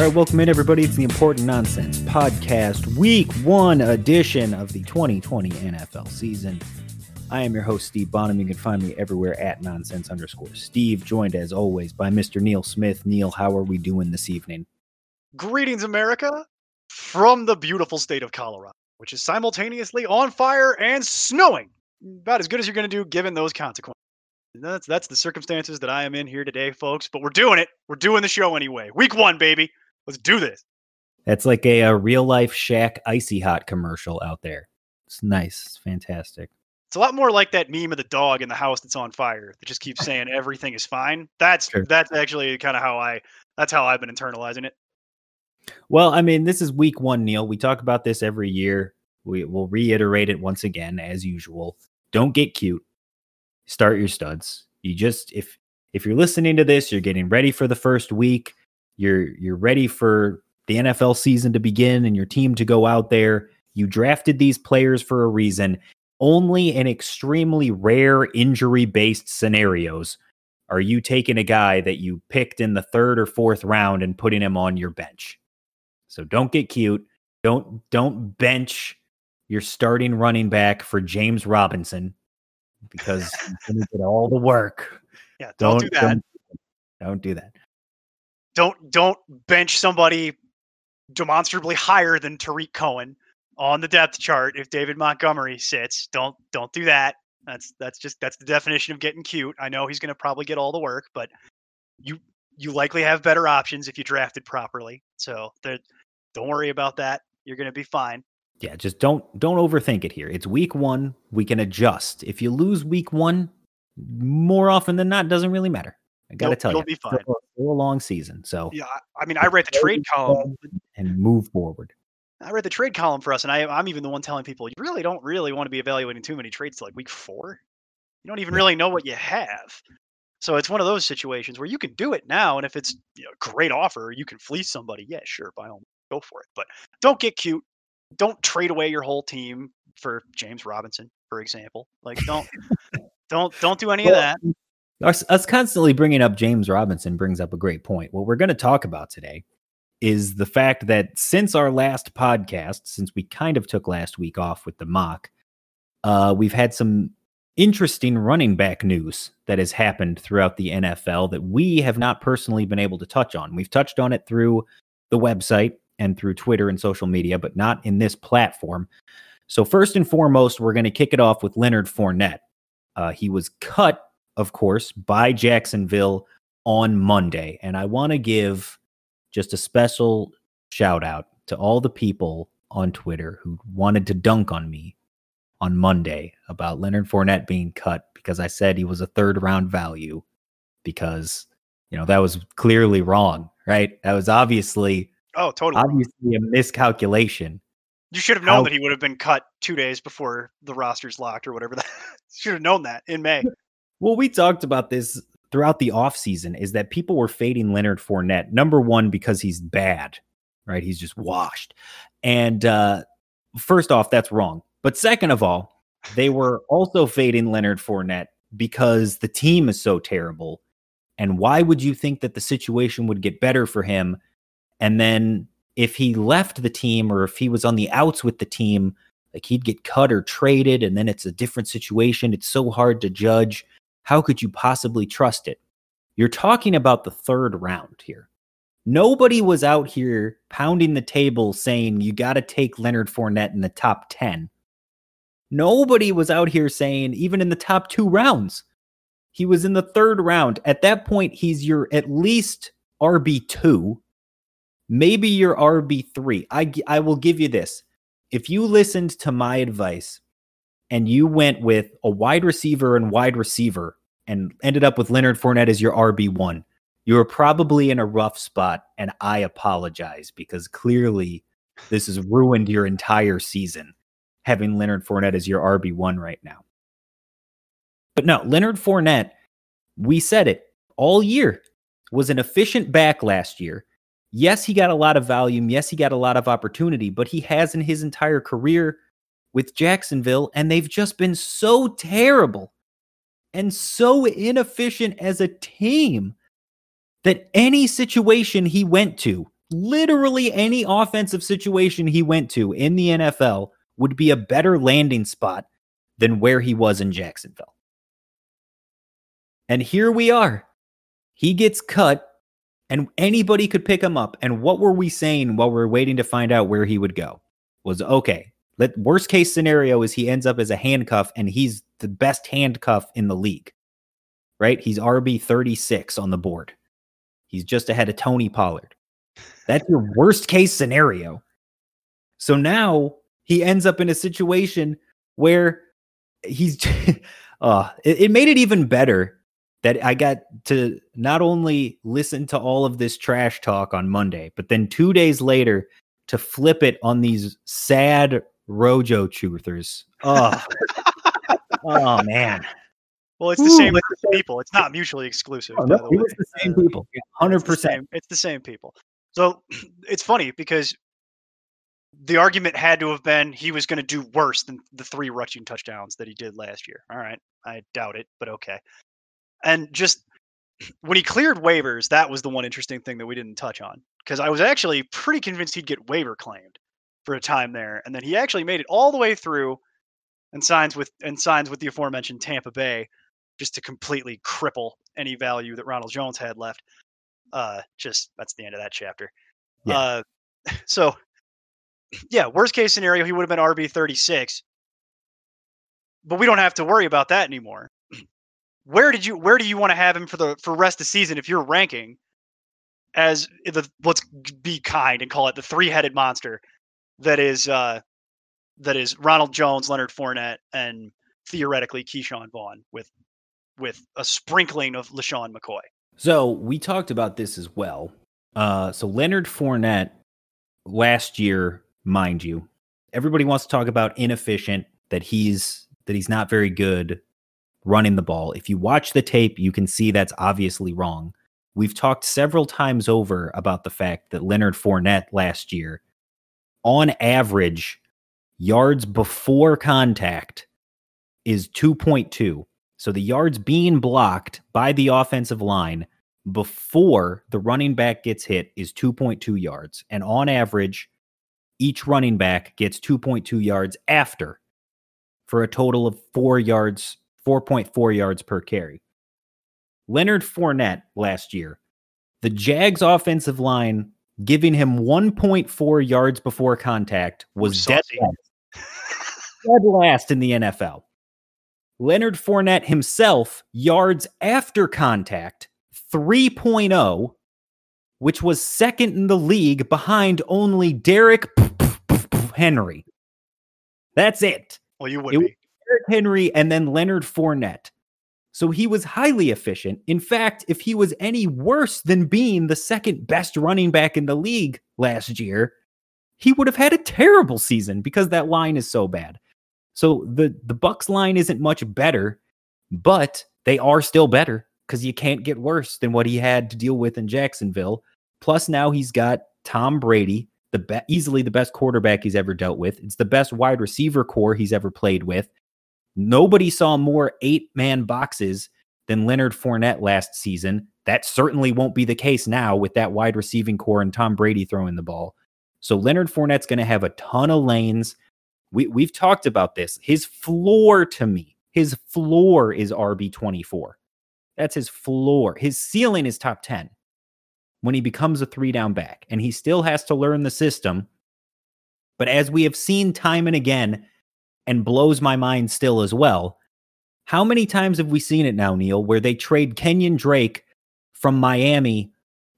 All right, welcome in, everybody. It's the Important Nonsense Podcast, Week One edition of the 2020 NFL season. I am your host, Steve Bonham. You can find me everywhere at nonsense underscore Steve, joined as always by Mr. Neil Smith. Neil, how are we doing this evening? Greetings, America, from the beautiful state of Colorado, which is simultaneously on fire and snowing. About as good as you're going to do given those consequences. That's that's the circumstances that I am in here today, folks. But we're doing it. We're doing the show anyway. Week one, baby. Let's do this. That's like a, a real life Shaq Icy Hot commercial out there. It's nice. It's fantastic. It's a lot more like that meme of the dog in the house that's on fire that just keeps saying everything is fine. That's Sure. that's actually kind of how I that's how I've been internalizing it. Well, I mean, this is week one, Neil. We talk about this every year. We will reiterate it once again, as usual. Don't get cute. Start your studs. You just if if you're listening to this, you're getting ready for the first week. You're you're ready for the NFL season to begin and your team to go out there. You drafted these players for a reason. Only in extremely rare injury based scenarios are you taking a guy that you picked in the third or fourth round and putting him on your bench. So don't get cute. Don't don't bench your starting running back for James Robinson because to get all the work. Yeah, don't, do that. Don't, don't do that. Don't don't bench somebody demonstrably higher than Tarik Cohen on the depth chart if David Montgomery sits. Don't don't do that. That's that's just that's the definition of getting cute. I know he's going to probably get all the work, but you you likely have better options if you drafted properly. So there- don't worry about that. You're going to be fine. Yeah, just don't don't overthink it here. It's week 1. We can adjust. If you lose week 1, more often than not doesn't really matter. I got to tell you, it'll be fine. a- still a long season. So Yeah, I- mean, I read the trade column. and move forward. I read the trade column for us, and I, I'm even the one telling people you really don't really want to be evaluating too many trades till like week four. You don't even Yeah. really know what you have. So it's one of those situations where you can do it now, and if it's you know, a great offer, you can fleece somebody. Yeah, sure, by all means, go for it. But don't get cute. Don't trade away your whole team for James Robinson, for example. Like don't don't don't do any of that. Us, us constantly bringing up James Robinson brings up a great point. What we're going to talk about today is the fact that since our last podcast, since we kind of took last week off with the mock, uh, we've had some interesting running back news that has happened throughout the NFL that we have not personally been able to touch on. We've touched on it through the website and through Twitter and social media, but not in this platform. So, first and foremost, we're going to kick it off with Leonard Fournette. Uh, he was cut, of course, by Jacksonville on Monday. And I want to give just a special shout out to all the people on Twitter who wanted to dunk on me on Monday about Leonard Fournette being cut because I said he was a third round value because, you know, that was clearly wrong, right? That was obviously Oh, totally. obviously a miscalculation. You should have known how- that he would have been cut two days before the roster's locked or whatever. That should have known that in May. Well, we talked about this throughout the offseason is that people were fading Leonard Fournette. Number one, because he's bad, right? He's just washed. And uh, first off, that's wrong. But second of all, they were also fading Leonard Fournette because the team is so terrible. And why would you think that the situation would get better for him? And then if he left the team or if he was on the outs with the team, like he'd get cut or traded, and then it's a different situation. It's so hard to judge. How could you possibly trust it? You're talking about the third round here. Nobody was out here pounding the table saying you got to take Leonard Fournette in the top 10. Nobody was out here saying, even in the top two rounds, he was in the third round. At that point, he's your at least RB2, maybe your RB3. I, I will give you this. If you listened to my advice and you went with a wide receiver and wide receiver and ended up with Leonard Fournette as your RB1, you were probably in a rough spot. And I apologize because clearly this has ruined your entire season. having Leonard Fournette as your RB1 right now. But no, Leonard Fournette, we said it all year, was an efficient back last year. Yes, he got a lot of volume. Yes, he got a lot of opportunity, but he has in his entire career with Jacksonville, and they've just been so terrible and so inefficient as a team that any situation he went to, literally any offensive situation he went to in the NFL, would be a better landing spot than where he was in Jacksonville. And here we are. He gets cut, and anybody could pick him up. And what were we saying while we are waiting to find out where he would go? Was okay. Let worst case scenario is he ends up as a handcuff, and he's the best handcuff in the league. Right? He's RB 36 on the board. He's just ahead of Tony Pollard. That's your worst case scenario. So now he ends up in a situation where he's uh it, it made it even better that I got to not only listen to all of this trash talk on Monday, but then two days later to flip it on these sad Rojo truthers. Oh, oh man. Well, it's the Ooh, same people. It's not mutually exclusive. Oh, no, it was the same uh, people. Hundred percent. It's the same people. So it's funny because the argument had to have been he was going to do worse than the three rushing touchdowns that he did last year. All right, I doubt it, but okay and just when he cleared waivers, that was the one interesting thing that we didn't touch on because I was actually pretty convinced he'd get waiver claimed for a time there, and then he actually made it all the way through and signs with and signs with the aforementioned Tampa Bay just to completely cripple any value that Ronald Jones had left. Uh, just that's the end of that chapter. Yeah. Uh, so yeah, worst case scenario, he would have been RB thirty six, but we don't have to worry about that anymore where did you where do you want to have him for the for rest of the season if you're ranking as the let's be kind and call it the three-headed monster that is uh that is Ronald Jones, Leonard Fournette, and theoretically Ke'Shawn Vaughn with with a sprinkling of LeSean McCoy. So we talked about this as well. Uh so Leonard Fournette last year, mind you, everybody wants to talk about inefficient, that he's that he's not very good running the ball. If you watch the tape, you can see that's obviously wrong. We've talked several times over about the fact that Leonard Fournette last year, on average, yards before contact is 2.2. So the yards being blocked by the offensive line before the running back gets hit is 2.2 yards. And on average, each running back gets 2.2 yards after for a total of four yards 4.4 yards per carry. Leonard Fournette last year, the Jags offensive line giving him 1.4 yards before contact was dead last. dead last in the NFL. Leonard Fournette himself, yards after contact, 3.0, which was second in the league behind only Derrick Henry. That's it. Well, you would it, be. Derrick Henry and then Leonard Fournette. So he was highly efficient. In fact, if he was any worse than being the second best running back in the league last year, he would have had a terrible season because that line is so bad. So the the Bucs line isn't much better, but they are still better because you can't get worse than what he had to deal with in Jacksonville. Plus now he's got Tom Brady, the be- easily the best quarterback he's ever dealt with. It's the best wide receiver core he's ever played with. Nobody saw more eight man boxes than Leonard Fournette last season. That certainly won't be the case now with that wide receiving core and Tom Brady throwing the ball. So Leonard Fournette's going to have a ton of lanes. We, we've talked about this. His floor to me, his floor is RB24. That's his floor. His ceiling is top 10 when he becomes a three down back. And he still has to learn the system. But as we have seen time and again, and blows my mind still as well. How many times have we seen it now, Neil, where they trade Kenyan Drake from Miami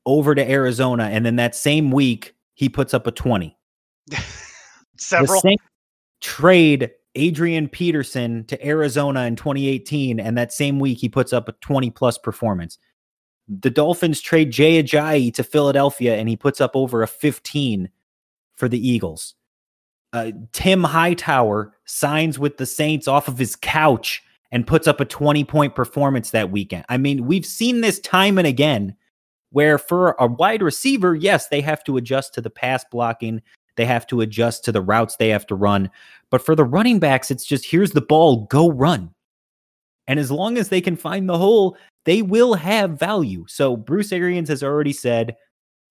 over to Arizona, and then that same week he puts up a 20? Several. trade Adrian Peterson to Arizona in 2018, and that same week he puts up a 20 plus performance. The Dolphins trade Jay Ajayi to Philadelphia, and he puts up over a 15 for the Eagles uh, Tim Hightower signs with the Saints off of his couch and puts up a 20 point performance that weekend. I mean, we've seen this time and again where for a wide receiver, yes, they have to adjust to the pass blocking, they have to adjust to the routes they have to run. But for the running backs, it's just here's the ball, go run. And as long as they can find the hole, they will have value. So Bruce Arians has already said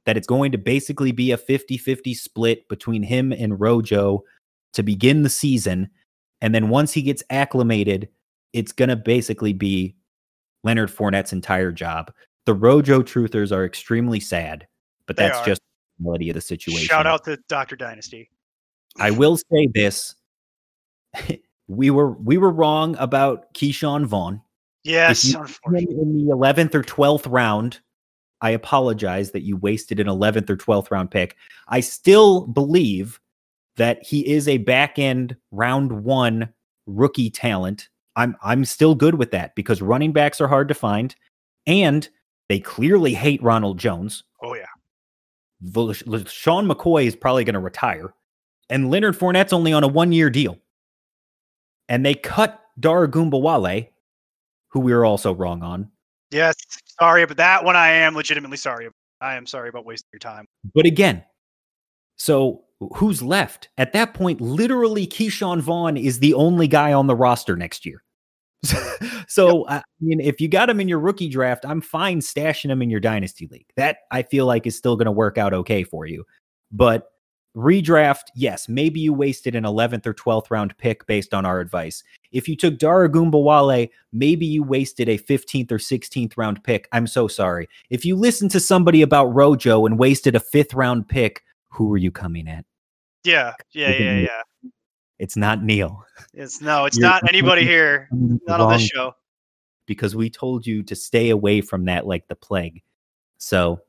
that it's going to basically be a 50 50 split between him and Rojo to begin the season. And then once he gets acclimated, it's going to basically be Leonard Fournette's entire job. The Rojo truthers are extremely sad, but They that's are. just the reality of the situation. Shout out to Doctor Dynasty. I will say this. we were we were wrong about Ke'Shawn Vaughn. Yes. In the eleventh or twelfth round, I apologize that you wasted an eleventh or twelfth round pick. I still believe that he is a back end round one rookie talent. I'm I'm still good with that because running backs are hard to find, and they clearly hate Ronald Jones. Oh yeah. Vol- Sean McCoy is probably going to retire, and Leonard Fournette's only on a one year deal. And they cut Dare Ogunbowale, who we were also wrong on. Yes. Sorry, but that one I am legitimately sorry. about. I am sorry about wasting your time. But again, so who's left? At that point, literally, Ke'Shawn Vaughn is the only guy on the roster next year. so, I mean, if you got him in your rookie draft, I'm fine stashing him in your dynasty league. That I feel like is still going to work out okay for you. But redraft, yes, maybe you wasted an 11th or 12th round pick based on our advice. If you took Dare Ogunbowale, maybe you wasted a 15th or 16th round pick. I'm so sorry. If you listened to somebody about Rojo and wasted a fifth round pick, who are you coming at? Yeah, yeah, yeah, yeah. It's not Neil. It's no, it's You're not anybody here. coming at the Not on this show. Because we told you to stay away from that like the plague. So,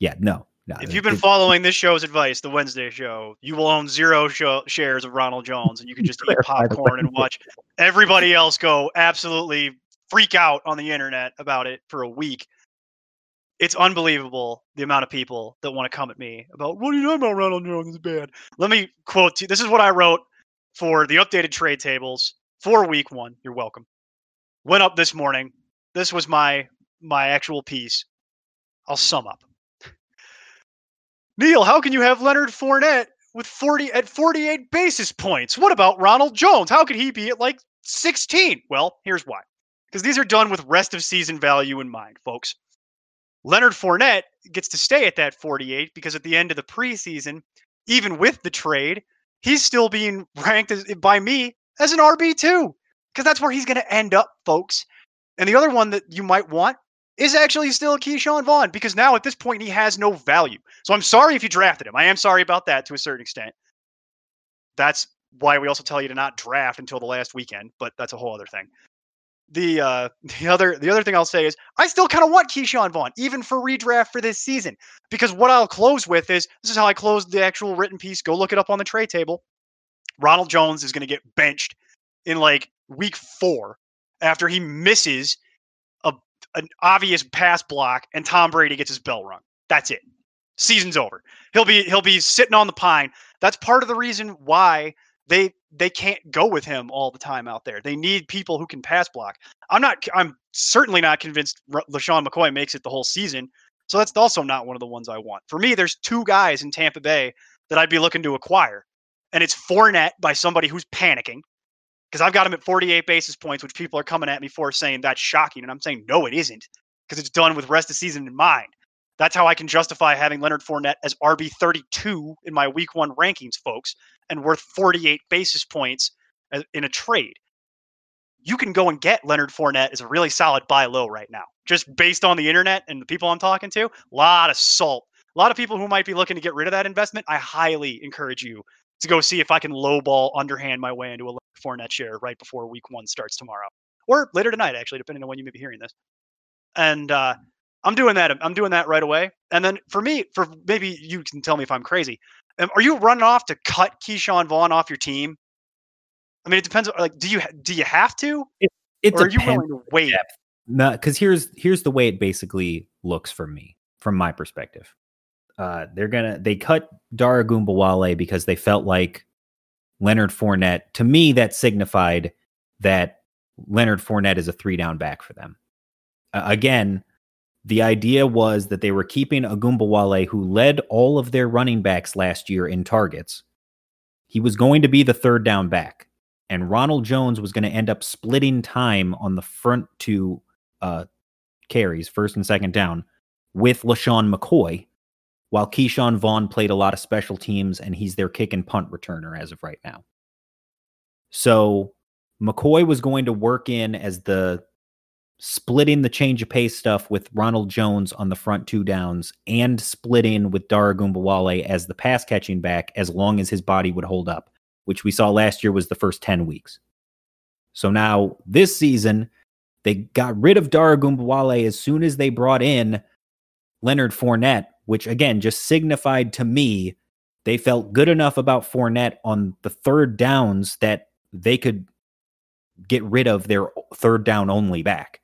yeah, no. If you've been following this show's advice, the Wednesday show, you will own zero show, shares of Ronald Jones, and you can just eat popcorn and watch everybody else go absolutely freak out on the internet about it for a week. It's unbelievable the amount of people that want to come at me about what are you talking about Ronald Jones is bad. Let me quote to you. This is what I wrote for the updated trade tables for week one. You're welcome. Went up this morning. This was my my actual piece. I'll sum up. Neil, how can you have Leonard Fournette with 40 at 48 basis points? What about Ronald Jones? How could he be at like 16? Well, here's why. Because these are done with rest of season value in mind, folks. Leonard Fournette gets to stay at that 48 because at the end of the preseason, even with the trade, he's still being ranked as, by me as an RB2 because that's where he's going to end up, folks. And the other one that you might want is actually still Ke'Shawn Vaughn because now at this point he has no value. So I'm sorry if you drafted him. I am sorry about that to a certain extent. That's why we also tell you to not draft until the last weekend, but that's a whole other thing. The uh, the other the other thing I'll say is I still kind of want Ke'Shawn Vaughn even for redraft for this season because what I'll close with is this is how I closed the actual written piece. Go look it up on the trade table. Ronald Jones is going to get benched in like week four after he misses an obvious pass block and Tom Brady gets his bell rung. That's it. Season's over. He'll be he'll be sitting on the pine. That's part of the reason why they they can't go with him all the time out there. They need people who can pass block. I'm not I'm certainly not convinced LeSean McCoy makes it the whole season. So that's also not one of the ones I want. For me, there's two guys in Tampa Bay that I'd be looking to acquire. And it's Fournette by somebody who's panicking because I've got him at 48 basis points, which people are coming at me for saying that's shocking. And I'm saying, no, it isn't because it's done with rest of season in mind. That's how I can justify having Leonard Fournette as RB 32 in my week one rankings, folks, and worth 48 basis points in a trade. You can go and get Leonard Fournette as a really solid buy low right now, just based on the internet and the people I'm talking to. A lot of salt. A lot of people who might be looking to get rid of that investment. I highly encourage you to go see if I can lowball underhand my way into a Fournette share right before week one starts tomorrow or later tonight, actually, depending on when you may be hearing this. And uh, I'm doing that. I'm doing that right away. And then for me, for maybe you can tell me if I'm crazy. Um, are you running off to cut Ke'Shawn Vaughn off your team? I mean, it depends. Like, do you do you have to, It or are you depends. willing to wait? No, because here's here's the way it basically looks for me, from my perspective. Uh, they're gonna they cut Dare Ogunbowale because they felt like Leonard Fournette, to me, that signified that Leonard Fournette is a three down back for them. Uh, again, the idea was that they were keeping Ogunbowale, who led all of their running backs last year in targets. He was going to be the third down back, and Ronald Jones was going to end up splitting time on the front two uh, carries, first and second down, with LeSean McCoy, while Keyshawn Vaughn played a lot of special teams and he's their kick and punt returner as of right now. So McCoy was going to work in as the splitting the change of pace stuff with Ronald Jones on the front two downs and split in with Dare Ogunbowale as the pass catching back as long as his body would hold up, which we saw last year was the first 10 weeks. So now this season, they got rid of Dare Ogunbowale as soon as they brought in Leonard Fournette, which again just signified to me they felt good enough about Fournette on the third downs that they could get rid of their third down only back.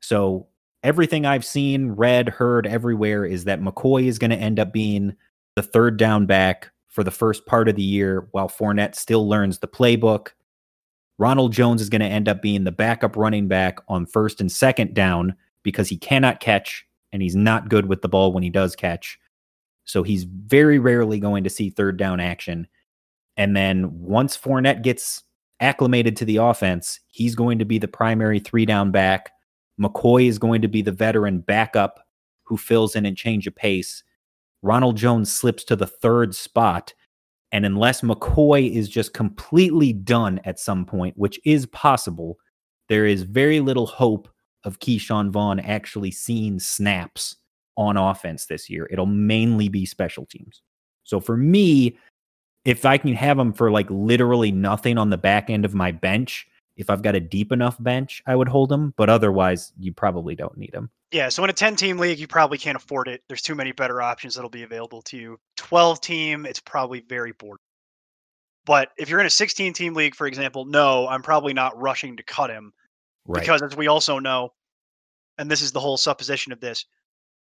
So everything I've seen, read, heard everywhere is that McCoy is going to end up being the third down back for the first part of the year while Fournette still learns the playbook. Ronald Jones is going to end up being the backup running back on first and second down because he cannot catch and he's not good with the ball when he does catch. So he's very rarely going to see third down action. And then once Fournette gets acclimated to the offense, he's going to be the primary three down back. McCoy is going to be the veteran backup who fills in and change of pace. Ronald Jones slips to the third spot. And unless McCoy is just completely done at some point, which is possible, there is very little hope of Ke'Shawn Vaughn actually seeing snaps on offense this year. It'll mainly be special teams. So for me, if I can have him for like literally nothing on the back end of my bench, if I've got a deep enough bench, I would hold him. But otherwise, you probably don't need him. Yeah, so in a 10 team league, you probably can't afford it. There's too many better options that'll be available to you. 12 team, it's probably very boring. But if you're in a 16 team league, for example, no, I'm probably not rushing to cut him Right. because as we also know, and this is the whole supposition of this,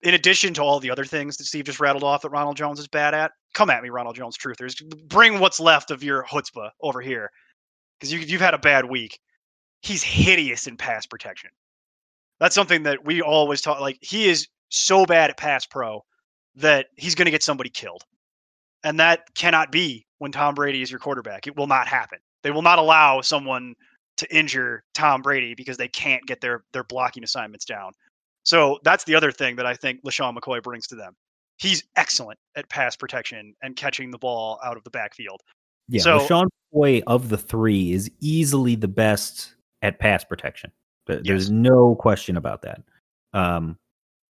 in addition to all the other things that Steve just rattled off that Ronald Jones is bad at, come at me, Ronald Jones truthers. Bring what's left of your chutzpah over here because you, you've had a bad week. He's hideous in pass protection. That's something that we always talk. Like he is so bad at pass pro that he's going to get somebody killed, and that cannot be when Tom Brady is your quarterback. It will not happen. They will not allow someone to injure Tom Brady because they can't get their their blocking assignments down. So that's the other thing that I think LeSean McCoy brings to them. He's excellent at pass protection and catching the ball out of the backfield. Yeah, So- LeSean McCoy of the three is easily the best at pass protection. There's Yes. no question about that. Um,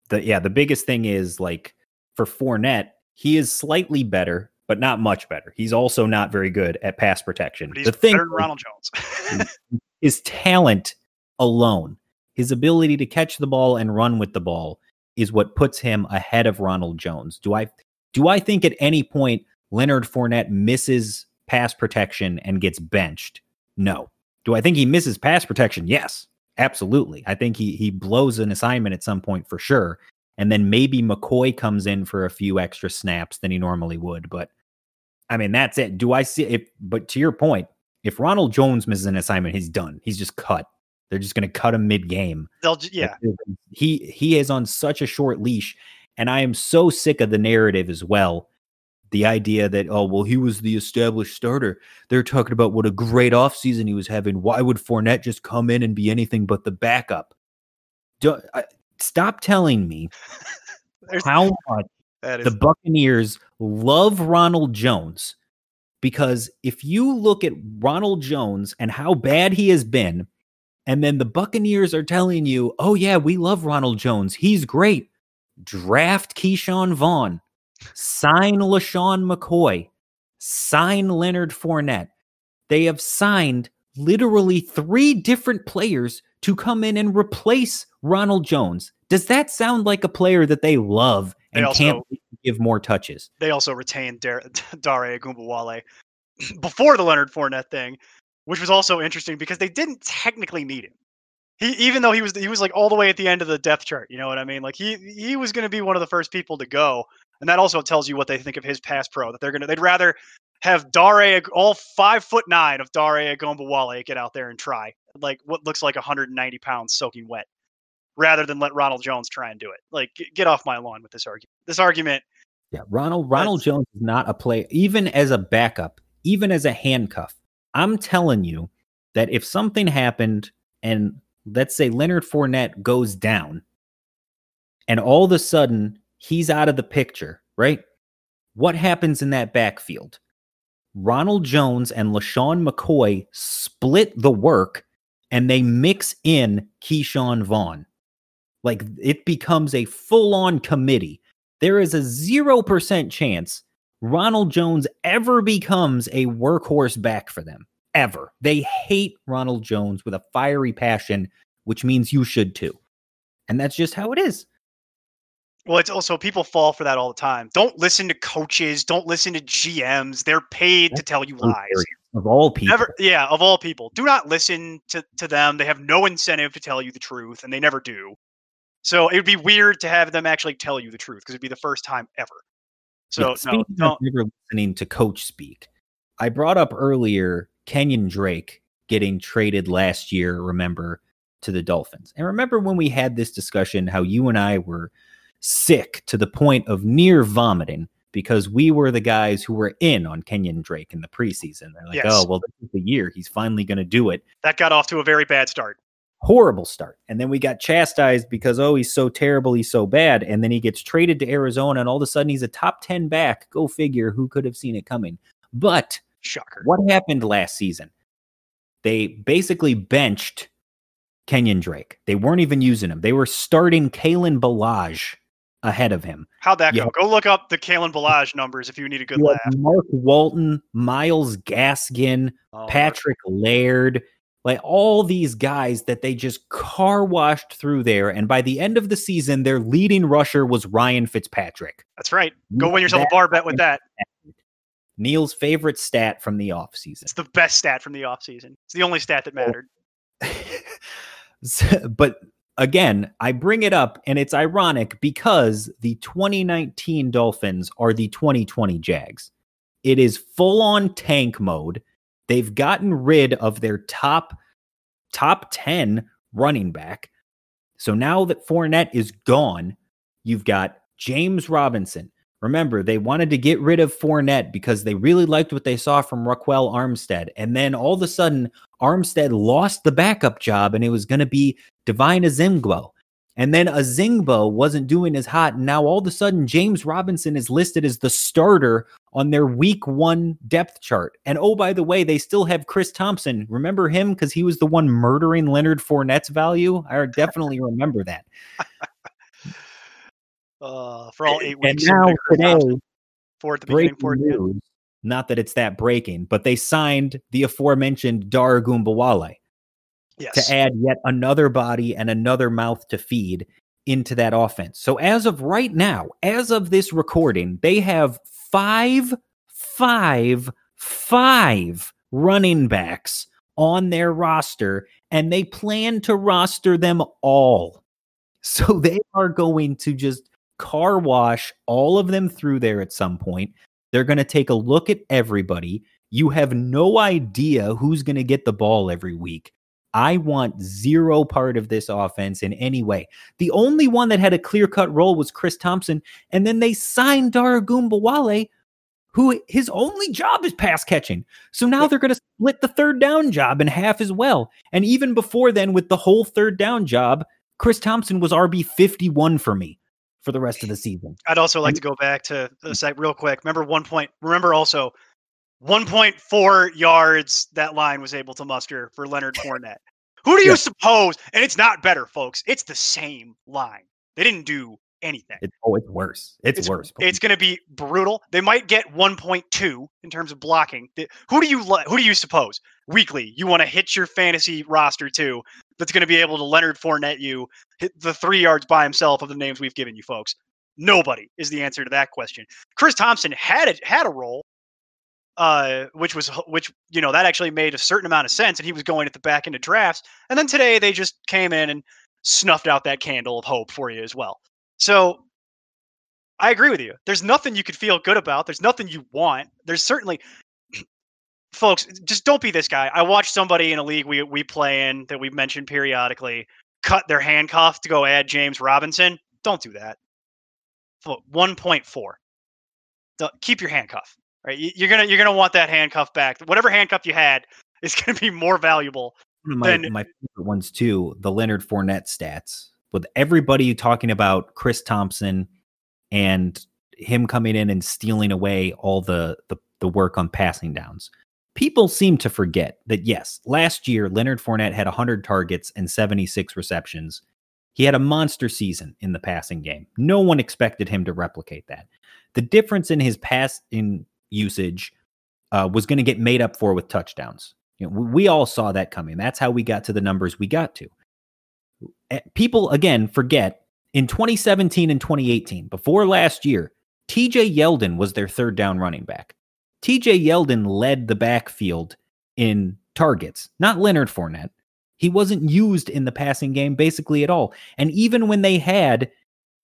the yeah, the biggest thing is like for Fournette, he is slightly better, but not much better. He's also not very good at pass protection. The thing better than is, Ronald Jones. his talent alone, his ability to catch the ball and run with the ball is what puts him ahead of Ronald Jones. Do I do I think at any point Leonard Fournette misses pass protection and gets benched? No. Do I think he misses pass protection? Yes. Absolutely. I think he he blows an assignment at some point for sure. And then maybe McCoy comes in for a few extra snaps than he normally would, but I mean that's it. Do I see if but to your point, if Ronald Jones misses an assignment, he's done. He's just cut. They're just going to cut him mid game. They'll yeah. He he is on such a short leash, and I am so sick of the narrative as well. The idea that oh well he was the established starter. They're talking about what a great offseason he was having. Why would Fournette just come in and be anything but the backup? Do, I, stop telling me how much that is the Buccaneers love Ronald Jones because if you look at Ronald Jones and how bad he has been, and then the Buccaneers are telling you, oh, yeah, we love Ronald Jones. He's great. Draft Ke'Shawn Vaughn, sign LeSean McCoy, sign Leonard Fournette. They have signed literally three different players to come in and replace Ronald Jones. Does that sound like a player that they love and also- can't give more touches? they also retained Dar- Dare Ogunbowale before the Leonard Fournette thing, which was also interesting because they didn't technically need him. He, even though he was he was like all the way at the end of the depth chart, you know what I mean? Like he he was going to be one of the first people to go, and that also tells you what they think of his pass pro. That they're gonna they'd rather have Dare all five foot nine of Dare Ogunbowale get out there and try like what looks like 190 pounds soaking wet, rather than let Ronald Jones try and do it. Like get off my lawn with this argument. This argument, Yeah, Ronald Ronald Jones is not a play even as a backup, even as a handcuff. I'm telling you that if something happened and let's say Leonard Fournette goes down and all of a sudden he's out of the picture, right? What happens in that backfield? Ronald Jones and LeSean McCoy split the work and they mix in Ke'Shawn Vaughn. Like it becomes a full on committee. There is a 0% chance Ronald Jones ever becomes a workhorse back for them. Ever. They hate Ronald Jones with a fiery passion, which means you should too. And that's just how it is. well, it's also people fall for that all the time. Don't listen to coaches. Don't listen to GMs. They're paid to tell you lies. Of all people. Never, yeah, of all people, do not listen to to them. They have no incentive to tell you the truth, and they never do. So it would be weird to have them actually tell you the truth because it'd be the first time ever. So Yeah, no, speaking don't. never listening to coach speak, I brought up earlier Kenyan Drake getting traded last year, remember, to the Dolphins. And remember when we had this discussion how you and I were sick to the point of near vomiting because we were the guys who were in on Kenyan Drake in the preseason. They're like, oh, Yes. oh, well, this is the year. He's finally going to do it. That got off to a very bad start. Horrible start. And then we got chastised because, oh, he's so terrible, he's so bad. And then he gets traded to Arizona, and all of a sudden he's a top 10 back. Go figure, who could have seen it coming? But Shocker. what happened last season? They basically benched Kenyan Drake. They weren't even using him. They were starting Kalen Ballage ahead of him. How'd that Yeah. go? Go look up the Kalen Ballage numbers if you need a good laugh. Mark Walton, Myles Gaskin, Oh, Patrick Laird, like all these guys that they just car washed through there. And by the end of the season, their leading rusher was Ryan Fitzpatrick. That's right. Go win yourself a bar bet with that. Neil's favorite stat from the offseason. It's the best stat from the offseason. It's the only stat that mattered. But again, I bring it up and it's ironic because the 2019 Dolphins are the 2020 Jags. It is full on tank mode. They've gotten rid of their top top 10 running back. So now that Fournette is gone, you've got James Robinson. Remember, they wanted to get rid of Fournette because they really liked what they saw from Ryquell Armstead. And then all of a sudden, Armstead lost the backup job and it was going to be Devine Ozigbo. And then Ozigbo wasn't doing as hot. And now all of a sudden, James Robinson is listed as the starter on their week one depth chart. And oh, by the way, they still have Chris Thompson. Remember him? Because he was the one murdering Leonard Fournette's value. I definitely remember that. Uh, for all eight and weeks. of now today. Four at the beginning, breaking four at news. Not that it's that breaking, but they signed the aforementioned Dare Ogunbowale. Yes. to add yet another body and another mouth to feed into that offense. So as of right now, as of this recording, they have five, five, five running backs on their roster, and they plan to roster them all. So they are going to just car wash all of them through there at some point. They're going to take a look at everybody. You have no idea who's going to get the ball every week. I want zero part of this offense in any way. The only one that had a clear cut role was Chris Thompson, and then they signed Dare Ogunbowale, who his only job is pass catching. So now they're going to split the third down job in half as well. And even before then, with the whole third down job, Chris Thompson was RB 51 for me for the rest of the season. I'd also like to go back to the mm. site real quick. Remember one point. Remember also 1.4 yards that line was able to muster for Leonard Fournette. Who do you Yeah. suppose? And it's not better, folks. It's the same line. They didn't do anything. It, oh, it's worse. It's, It's- worse. It's going to be brutal. They might get 1.2 in terms of blocking. Who do you who do you suppose weekly you want to hit your fantasy roster to that's going to be able to Leonard Fournette you hit the 3 yards by himself of the names we've given you folks? Nobody is the answer to that question. Chris Thompson had a, had a role uh which was which you know that actually made a certain amount of sense and he was going at the back end of drafts and then today they just came in and snuffed out that candle of hope for you as well. So I agree with you. There's nothing you could feel good about. There's nothing you want. There's certainly folks, just don't be this guy. I watched somebody in a league we we play in that we've mentioned periodically cut their handcuff to go add James Robinson. Don't do that. One point four. Keep your handcuff. Right, You- you're gonna you're gonna want that handcuff back. Whatever handcuff you had is gonna be more valuable. One of my, Then- my favorite ones too, the Leonard Fournette stats, with everybody talking about Chris Thompson and him coming in and stealing away all the, the the work on passing downs. People seem to forget that yes, last year Leonard Fournette had 100 targets and 76 receptions. He had a monster season in the passing game. No one expected him to replicate that. The difference in his passing usage uh, was going to get made up for with touchdowns. You know, we, all saw that coming. That's how we got to the numbers we got to. Eh, People again forget in 2017 and 2018, before last year, TJ Yeldon was their third down running back. TJ Yeldon led the backfield in targets, not Leonard Fournette. He wasn't used in the passing game basically at all. And even when they had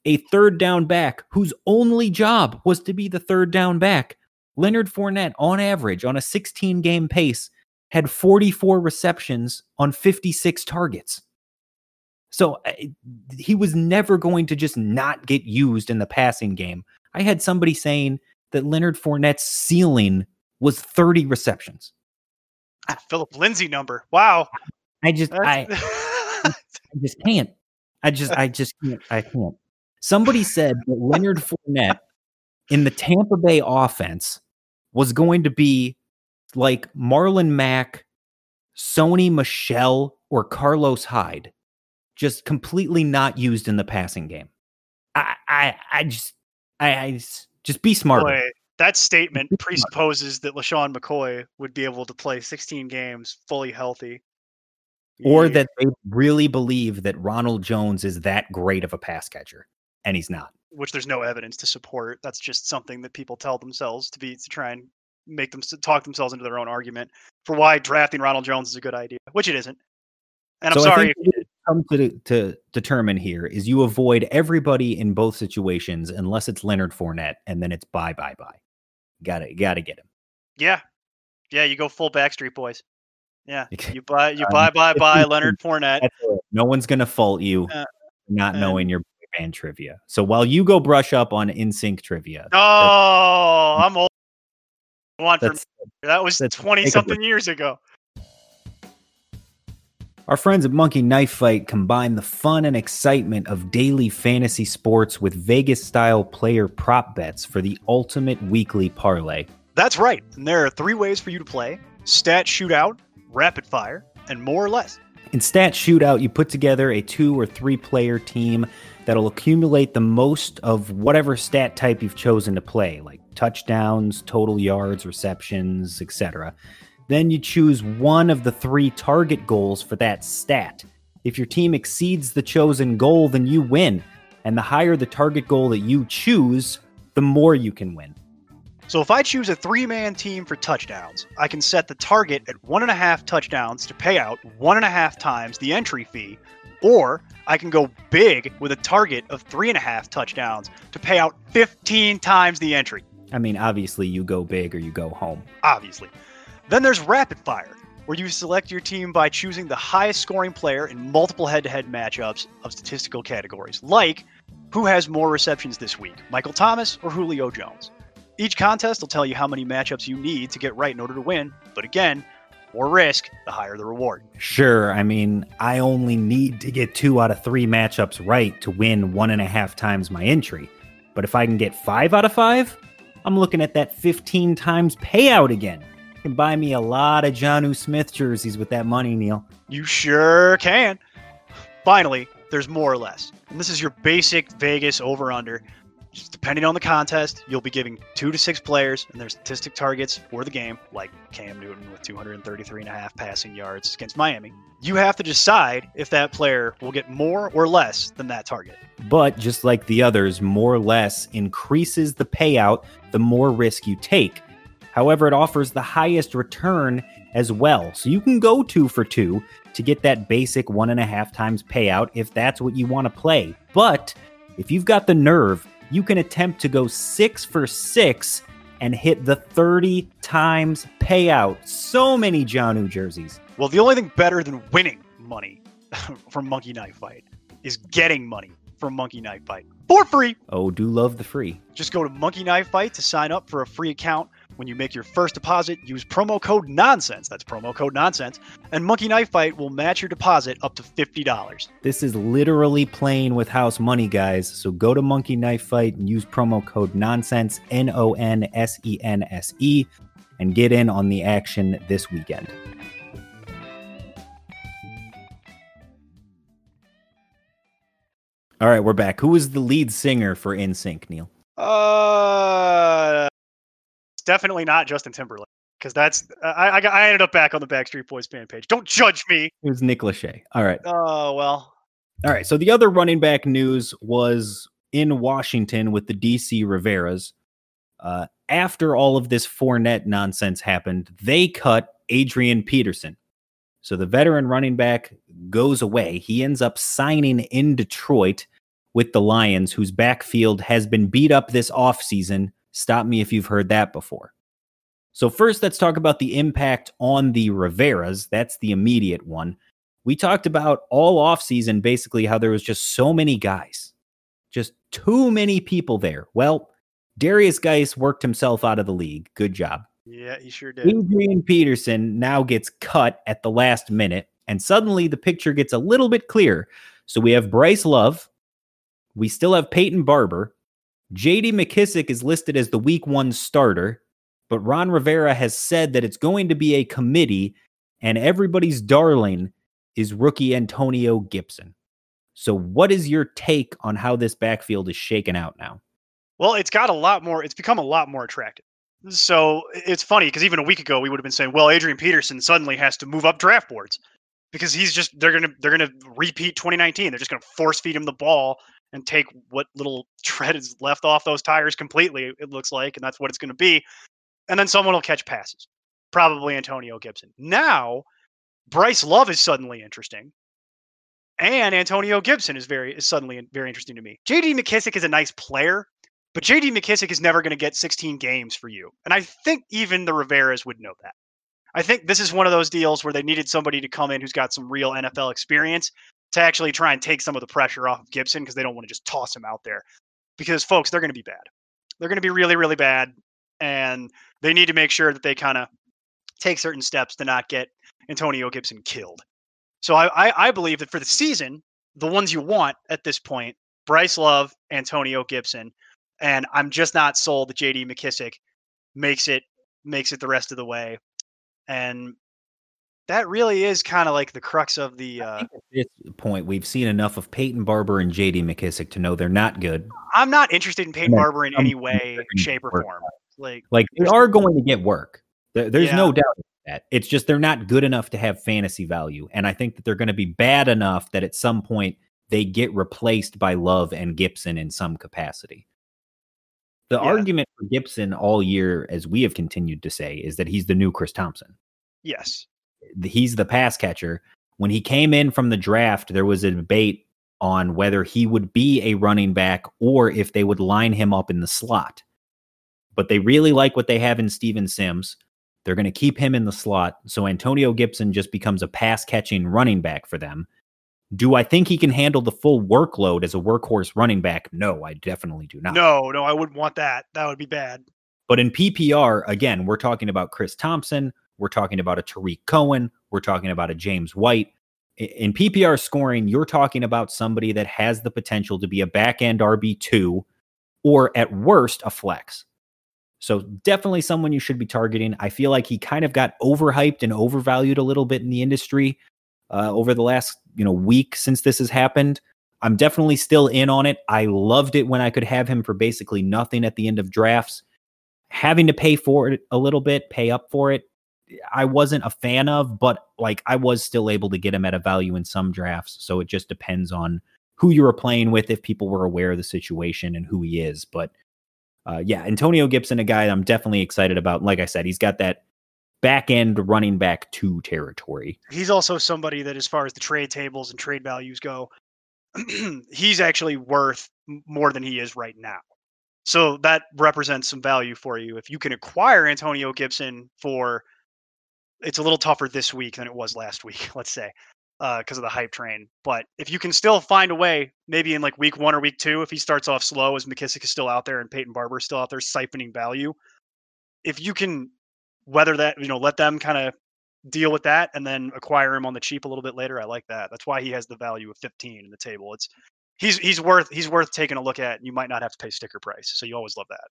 a third down back whose only job was to be the third down back, Leonard Fournette, on average, on a 16 game pace, had 44 receptions on 56 targets. So he was never going to just not get used in the passing game. I had somebody saying that Leonard Fournette's ceiling was 30 receptions. Phillip Lindsay number. Wow. I just I, I just can't. I just I just can't. I can't. Somebody said that Leonard Fournette in the Tampa Bay offense was going to be like Marlon Mack, Sony Michel, or Carlos Hyde, just completely not used in the passing game. I I I just I, I just, just be smarter. Boy, that statement presupposes that LeSean McCoy would be able to play 16 games fully healthy. or Yeah. that they really believe that Ronald Jones is that great of a pass catcher, and he's not. Which there's no evidence to support. That's just something that people tell themselves to be to try and make them talk themselves into their own argument for why drafting Ronald Jones is a good idea, which it isn't. And I'm so sorry. I think what come to to determine here is you avoid everybody in both situations unless it's Leonard Fournette, and then it's bye bye bye. Got to got to get him. yeah, yeah, you go full Backstreet Boys. Yeah, you buy you Um, buy buy buy Leonard Fournette. No one's gonna fault you Uh, not knowing your band trivia. So while you go brush up on NSYNC trivia, Oh, I'm old. That was 20 something years ago. Our friends at Monkey Knife Fight combine the fun and excitement of daily fantasy sports with Vegas style player prop bets for the ultimate weekly parlay. That's right. And there are three ways for you to play: stat shootout, rapid fire, and more or less. In Stat Shootout, you put together a two or three player team that'll accumulate the most of whatever stat type you've chosen to play, like touchdowns, total yards, receptions, etc. Then you choose one of the three target goals for that stat. If your team exceeds the chosen goal, then you win. And the higher the target goal that you choose, the more you can win. So if I choose a three man team for touchdowns, I can set the target at one and a half touchdowns to pay out one and a half times the entry fee, or I can go big with a target of three and a half touchdowns to pay out 15 times the entry, I mean, obviously, you go big or you go home. obviously. Then there's rapid fire, where you select your team by choosing the highest scoring player in multiple head to head matchups of statistical categories, like who has more receptions this week, Michael Thomas or Julio Jones. Each contest will tell you how many matchups you need to get right in order to win, but again, more risk, the higher the reward. Sure. I mean, I only need to get two out of three matchups right to win one and a half times my entry. But if I can get five out of five, I'm looking at that 15 times payout again. You can buy me a lot of Jonnu Smith jerseys with that money, Neil. You sure can. Finally, there's more or less. And this is your basic Vegas over under. Depending on the contest, you'll be giving two to six players and their statistic targets for the game, like Cam Newton with 233 and a half passing yards against Miami. You have to decide if that player will get more or less than that target. But just like the others, more or less increases the payout the more risk you take. However, it offers the highest return as well. So you can go two for two to get that basic one and a half times payout if that's what you want to play. But if you've got the nerve, you can attempt to go six for six and hit the 30 times payout. So many Jonnu jerseys. Well, the only thing better than winning money from Monkey Knife Fight is getting money from Monkey Knife Fight for free. Oh, do love the free. Just go to Monkey Knife Fight to sign up for a free account. When you make your first deposit, use promo code NONSENSE. That's promo code NONSENSE. And Monkey Knife Fight will match your deposit up to $50. This is literally playing with house money, guys. So go to Monkey Knife Fight and use promo code NONSENSE, N O N S E N S E, and get in on the action this weekend. All right, we're back. Who is the lead singer for NSYNC, Neil? Uh, definitely not Justin Timberlake because that's I, I I ended up back on the Backstreet Boys fan page. Don't judge me. It was Nick Lachey. All right. Oh well, All right. So the other running back news was in Washington with the DC Riveras. Uh, after all of this Fournette nonsense happened, they cut Adrian Peterson. So the veteran running back goes away. He ends up signing in Detroit with the Lions, whose backfield has been beat up this offseason. Stop me if you've heard that before. So, first, let's talk about the impact on the Riveras. That's the immediate one we talked about all offseason basically how there was just so many guys, just too many people there. Well, Derrius Guice worked himself out of the league. Good job. yeah, he sure did. Adrian Peterson now gets cut at the last minute, and suddenly the picture gets a little bit clearer. So we have Bryce Love, we still have Peyton Barber, JD McKissic is listed as the week one starter, but Ron Rivera has said that it's going to be a committee, and everybody's darling is rookie Antonio Gibson. So, what is your take on how this backfield is shaken out now? Well, it's got a lot more. It's become a lot more attractive. So it's funny because even a week ago we would have been saying, well, Adrian Peterson suddenly has to move up draft boards because he's just they're gonna they're gonna repeat 2019. They're just gonna force feed him the ball and take what little tread is left off those tires completely. It looks like, and that's what it's gonna be. And then someone will catch passes, probably Antonio Gibson. Now, Bryce Love is suddenly interesting. And Antonio Gibson is very is suddenly very interesting to me. JD McKissic is a nice player, but JD McKissic is never going to get 16 games for you. And I think even the Riveras would know that. I think this is one of those deals where they needed somebody to come in who's got some real NFL experience to actually try and take some of the pressure off of Gibson because they don't want to just toss him out there. Because folks, they're going to be bad. They're going to be really, really bad. And they need to make sure that they kind of take certain steps to not get Antonio Gibson killed. So I, I, I believe that for the season, the ones you want at this point, Bryce Love, Antonio Gibson, and I'm just not sold that JD McKissic makes it makes it the rest of the way. And that really is kind of like the crux of the uh At this point, we've seen enough of Peyton Barber and JD McKissic to know they're not good. I'm not interested in Peyton Yeah, Barber in some any way, shape, or work form. Like Like they are going to get work. There- there's no doubt about that. It's just they're not good enough to have fantasy value, and I think that they're going to be bad enough that at some point they get replaced by Love and Gibson in some capacity. The Yeah. argument for Gibson all year, as we have continued to say, is that he's the new Chris Thompson. yes. He's the pass catcher. When he came in from the draft, there was a debate on whether he would be a running back or if they would line him up in the slot. But they really like what they have in Steven Sims. They're going to keep him in the slot. So Antonio Gibson just becomes a pass catching running back for them. Do I think he can handle the full workload as a workhorse running back? No, I definitely do not. No, no, I wouldn't want that. That would be bad. But in PPR, again, we're talking about Chris Thompson. We're talking about a Tarik Cohen. We're talking about a James White. In PPR scoring, you're talking about somebody that has the potential to be a back end RB2 or at worst a flex. So definitely someone you should be targeting. I feel like he kind of got overhyped and overvalued a little bit in the industry uh, over the last you know week since this has happened. I'm definitely still in on it. I loved it when I could have him for basically nothing at the end of drafts. Having to pay for it a little bit, pay up for it, I wasn't a fan of, but like I was still able to get him at a value in some drafts. So it just depends on who you were playing with, if people were aware of the situation and who he is. But uh, yeah, Antonio Gibson, a guy I'm definitely excited about. Like I said, he's got that back end running back two territory. He's also somebody that, as far as the trade tables and trade values go, he's actually worth more than he is right now. So that represents some value for you. If you can acquire Antonio Gibson for, it's a little tougher this week than it was last week, let's say, uh, because of the hype train. But if you can still find a way, maybe in like week one or week two, if he starts off slow, as McKissic is still out there and Peyton Barber is still out there siphoning value, if you can weather that, you know, let them kind of deal with that and then acquire him on the cheap a little bit later. I like that. That's why he has the value of 15 in the table. It's he's he's worth he's worth taking a look at. And you might not have to pay sticker price, so you always love that.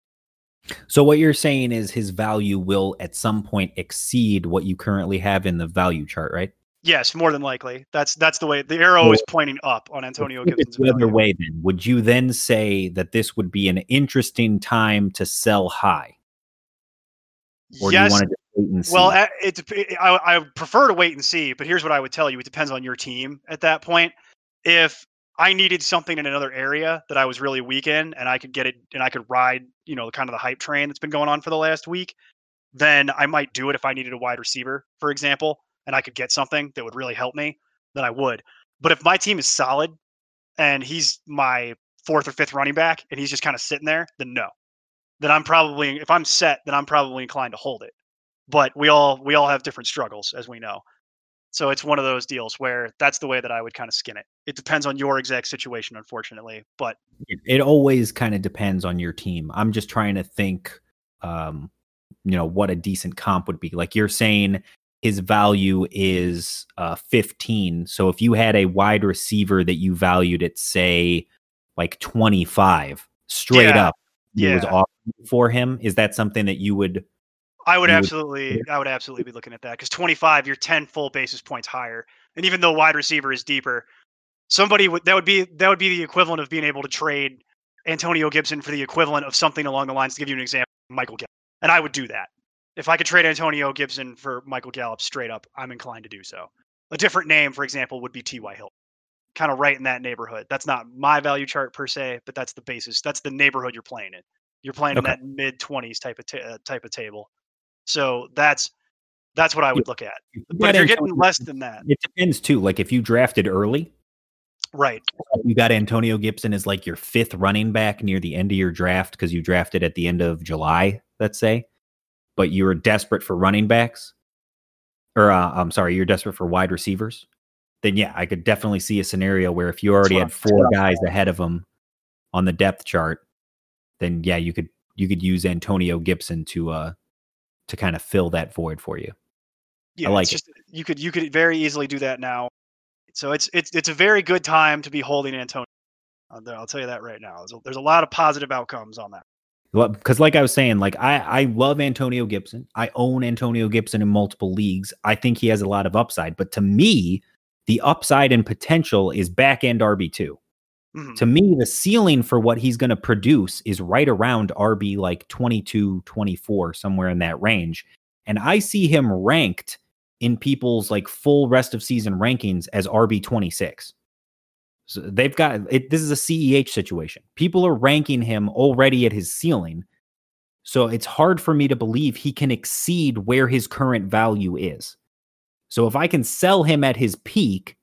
So what you're saying is his value will at some point exceed what you currently have in the value chart, right? Yes, more than likely. That's that's the way the arrow is pointing up on Antonio Gibson's the other way then would you then say that this would be an interesting time to sell high or do you yes, want to wait and see Well, uh, it, I, I prefer to wait and see, but here's what I would tell you: it depends on your team at that point. If I needed something in another area that I was really weak in, and I could get it, and I could ride, you know, the kind of the hype train that's been going on for the last week, then I might do it. If I needed a wide receiver, for example, and I could get something that would really help me, then I would. But if my team is solid and he's my fourth or fifth running back, and he's just kind of sitting there, then no. Then I'm probably, if I'm set, then I'm probably inclined to hold it but we all we all have different struggles as we know so it's one of those deals where that's the way that i would kind of skin it. It depends on your exact situation unfortunately but it, it always kind of depends on your team. I'm just trying to think um you know what a decent comp would be. Like you're saying his value is uh 15 so if you had a wide receiver that you valued at say like 25 straight Yeah, up he was yeah. offering for him is that something that you would i would absolutely i would absolutely be looking at that because 25 you're 10 full basis points higher and even though wide receiver is deeper somebody would that would be that would be the equivalent of being able to trade antonio gibson for the equivalent of something along the lines to give you an example michael gallup and i would do that. If i could trade antonio gibson for michael gallup straight up i'm inclined to do so. A different name for example would be ty hill kind of right in that neighborhood. That's not my value chart per se but that's the basis that's the neighborhood you're playing in. You're playing Okay. in that mid 20s type of ta- uh, type of table so that's that's what i would look at. But if you're getting less than that it depends too like if you drafted early right. You got Antonio Gibson as like your fifth running back near the end of your draft because you drafted at the end of July, let's say, but you were desperate for running backs, or uh, I'm sorry, you're desperate for wide receivers. Then yeah, I could definitely see a scenario where if you already had four guys ahead of him on the depth chart, then yeah, you could you could use Antonio Gibson to uh to kind of fill that void for you. yeah like it's it. just you could you could very easily do that now. So it's it's it's a very good time to be holding antonio uh, I'll, I'll tell you that right now. There's a, there's a lot of positive outcomes on that. Well, because like i was saying like i i love antonio gibson. I own antonio gibson in multiple leagues. I think he has a lot of upside but to me the upside and potential is back end rb2 Mhm. to me the ceiling for what he's going to produce is right around rb like 22 24 somewhere in that range. And i see him ranked in people's like full rest of season rankings as rb 26 so they've got it this is a ceh situation. People are ranking him already at his ceiling. So it's hard for me to believe he can exceed where his current value is. So if i can sell him at his peak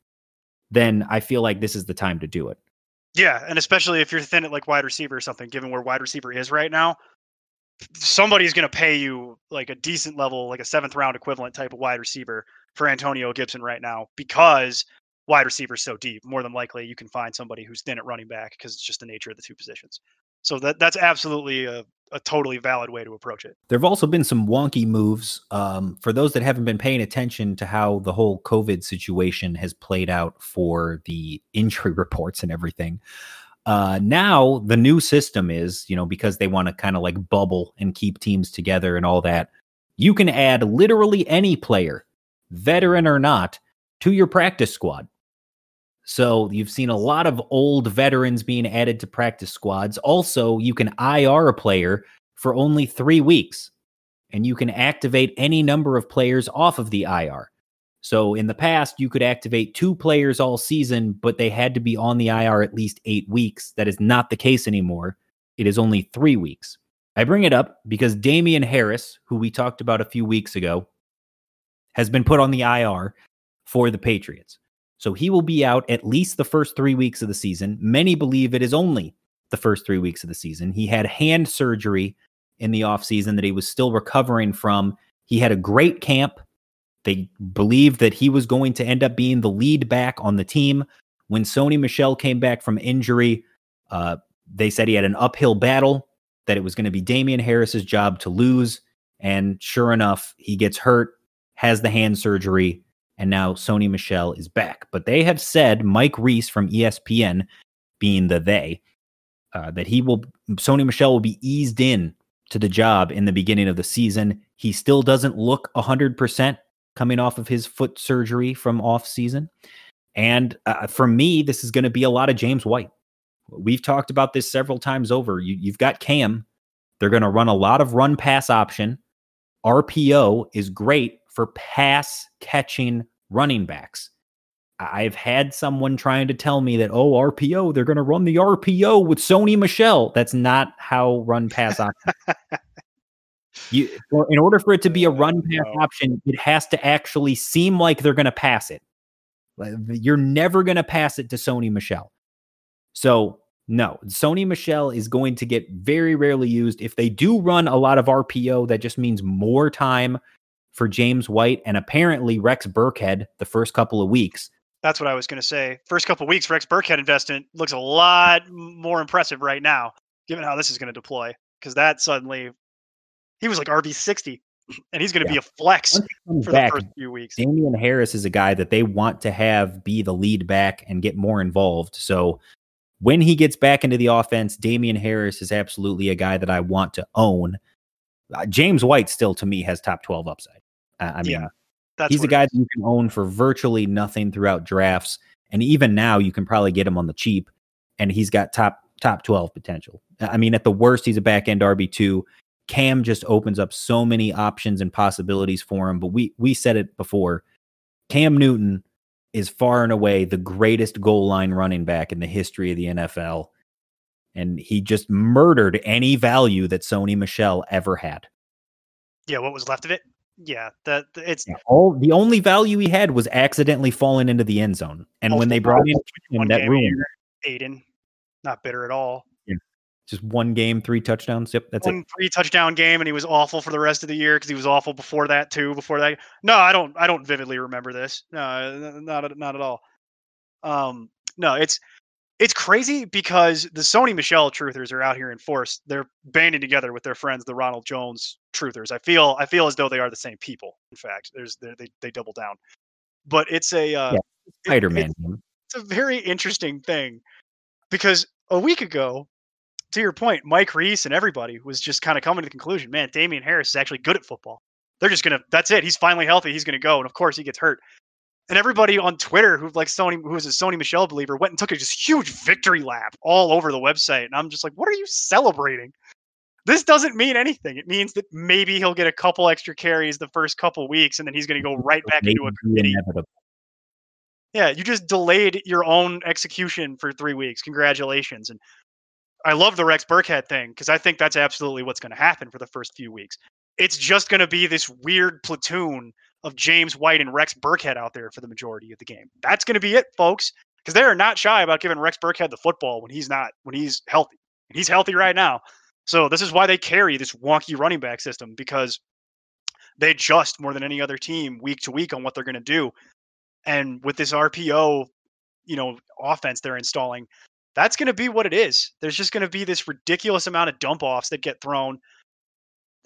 then i feel like this is the time to do it Yeah, and especially if you're thin at like wide receiver or something, given where wide receiver is right now, somebody's going to pay you like a decent level, like a seventh round equivalent type of wide receiver for Antonio Gibson right now because wide receiver is so deep. More than likely, you can find somebody who's thin at running back because it's just the nature of the two positions. So that that's absolutely a, a totally valid way to approach it. There have also been some wonky moves. Um, for those that haven't been paying attention to how the whole COVID situation has played out for the injury reports and everything. Uh, now the new system is, you know, because they want to kind of like bubble and keep teams together and all that, you can add literally any player, veteran or not, to your practice squad. So you've seen a lot of old veterans being added to practice squads. Also, you can IR a player for only three weeks, and you can activate any number of players off of the IR. So in the past, you could activate two players all season, but they had to be on the IR at least eight weeks. That is not the case anymore. It is only three weeks. I bring it up because Damien Harris, who we talked about a few weeks ago, has been put on the IR for the Patriots. So he will be out at least the first three weeks of the season. Many believe it is only the first three weeks of the season. He had hand surgery in the offseason that he was still recovering from. He had a great camp. They believed that he was going to end up being the lead back on the team. When Sony Michel came back from injury, uh, they said he had an uphill battle, that it was going to be Damien Harris's job to lose. And sure enough, he gets hurt, has the hand surgery, and now Sony Michel is back. But they have said, Mike Reiss from ESPN, being the they, uh, that he will, Sony Michel will be eased in to the job in the beginning of the season. He still doesn't look 100% coming off of his foot surgery from off season. And uh, for me, this is going to be a lot of James White. We've talked about this several times over. You, you've got Cam. They're going to run a lot of run pass option. RPO is great for pass catching running backs. I've had someone trying to tell me that, oh, RPO, they're going to run the RPO with Sony Michel. That's not how run pass option. you, in order for it to be a run pass option, it has to actually seem like they're going to pass it. You're never going to pass it to Sony Michel. So, no, Sony Michel is going to get very rarely used. If they do run a lot of RPO, that just means more time for James White and apparently Rex Burkhead the first couple of weeks. That's what I was going to say. First couple of weeks, Rex Burkhead investment looks a lot more impressive right now, given how this is going to deploy. Because that suddenly, he was like RB sixty, and he's going to yeah. be a flex for back, the first few weeks. Damien Harris is a guy that they want to have be the lead back and get more involved. So when he gets back into the offense, Damien Harris is absolutely a guy that I want to own. Uh, James White still to me has top 12 upside. I mean, yeah, he's a guy that you can own for virtually nothing throughout drafts. And even now you can probably get him on the cheap and he's got top top 12 potential. I mean, at the worst, he's a back end RB2. Cam just opens up so many options and possibilities for him. But we we said it before. Cam Newton is far and away the greatest goal line running back in the history of the NFL. And he just murdered any value that Sony Michel ever had. Yeah, what was left of it? Yeah, that it's yeah, all the only value he had was accidentally falling into the end zone. And when they brought in him, that ruined Aiden, not bitter at all just one game, three touchdowns. Yep, that's one it. three touchdown game, and he was awful for the rest of the year because he was awful before that too. Before that, no, I don't, I don't vividly remember this. No, not not at all. Um, no, it's it's crazy because the Sony Michel truthers are out here in force. They're banding together with their friends, the Ronald Jones truthers. I feel, I feel as though they are the same people. In fact, there's they they double down. But it's a uh, yeah, Spider Man. It, it's a very interesting thing because a week ago to your point, Mike Reiss and everybody was just kind of coming to the conclusion, man, Damien Harris is actually good at football. They're just gonna that's it. He's finally healthy, he's gonna go. And of course he gets hurt. And everybody on Twitter who like Sony who was a Sony Michel believer went and took a just huge victory lap all over the website. And I'm just like, what are you celebrating? This doesn't mean anything. It means that maybe he'll get a couple extra carries the first couple weeks and then he's gonna go right back into a committee. Yeah, you just delayed your own execution for three weeks. Congratulations. And I love the Rex Burkhead thing because I think that's absolutely what's going to happen for the first few weeks. It's just going to be this weird platoon of James White and Rex Burkhead out there for the majority of the game. That's going to be it, folks, because they are not shy about giving Rex Burkhead the football when he's not when he's healthy. And he's healthy right now. So this is why they carry this wonky running back system because they adjust more than any other team week to week on what they're going to do. And with this RPO, you know, offense they're installing, that's going to be what it is. There's just going to be this ridiculous amount of dump offs that get thrown.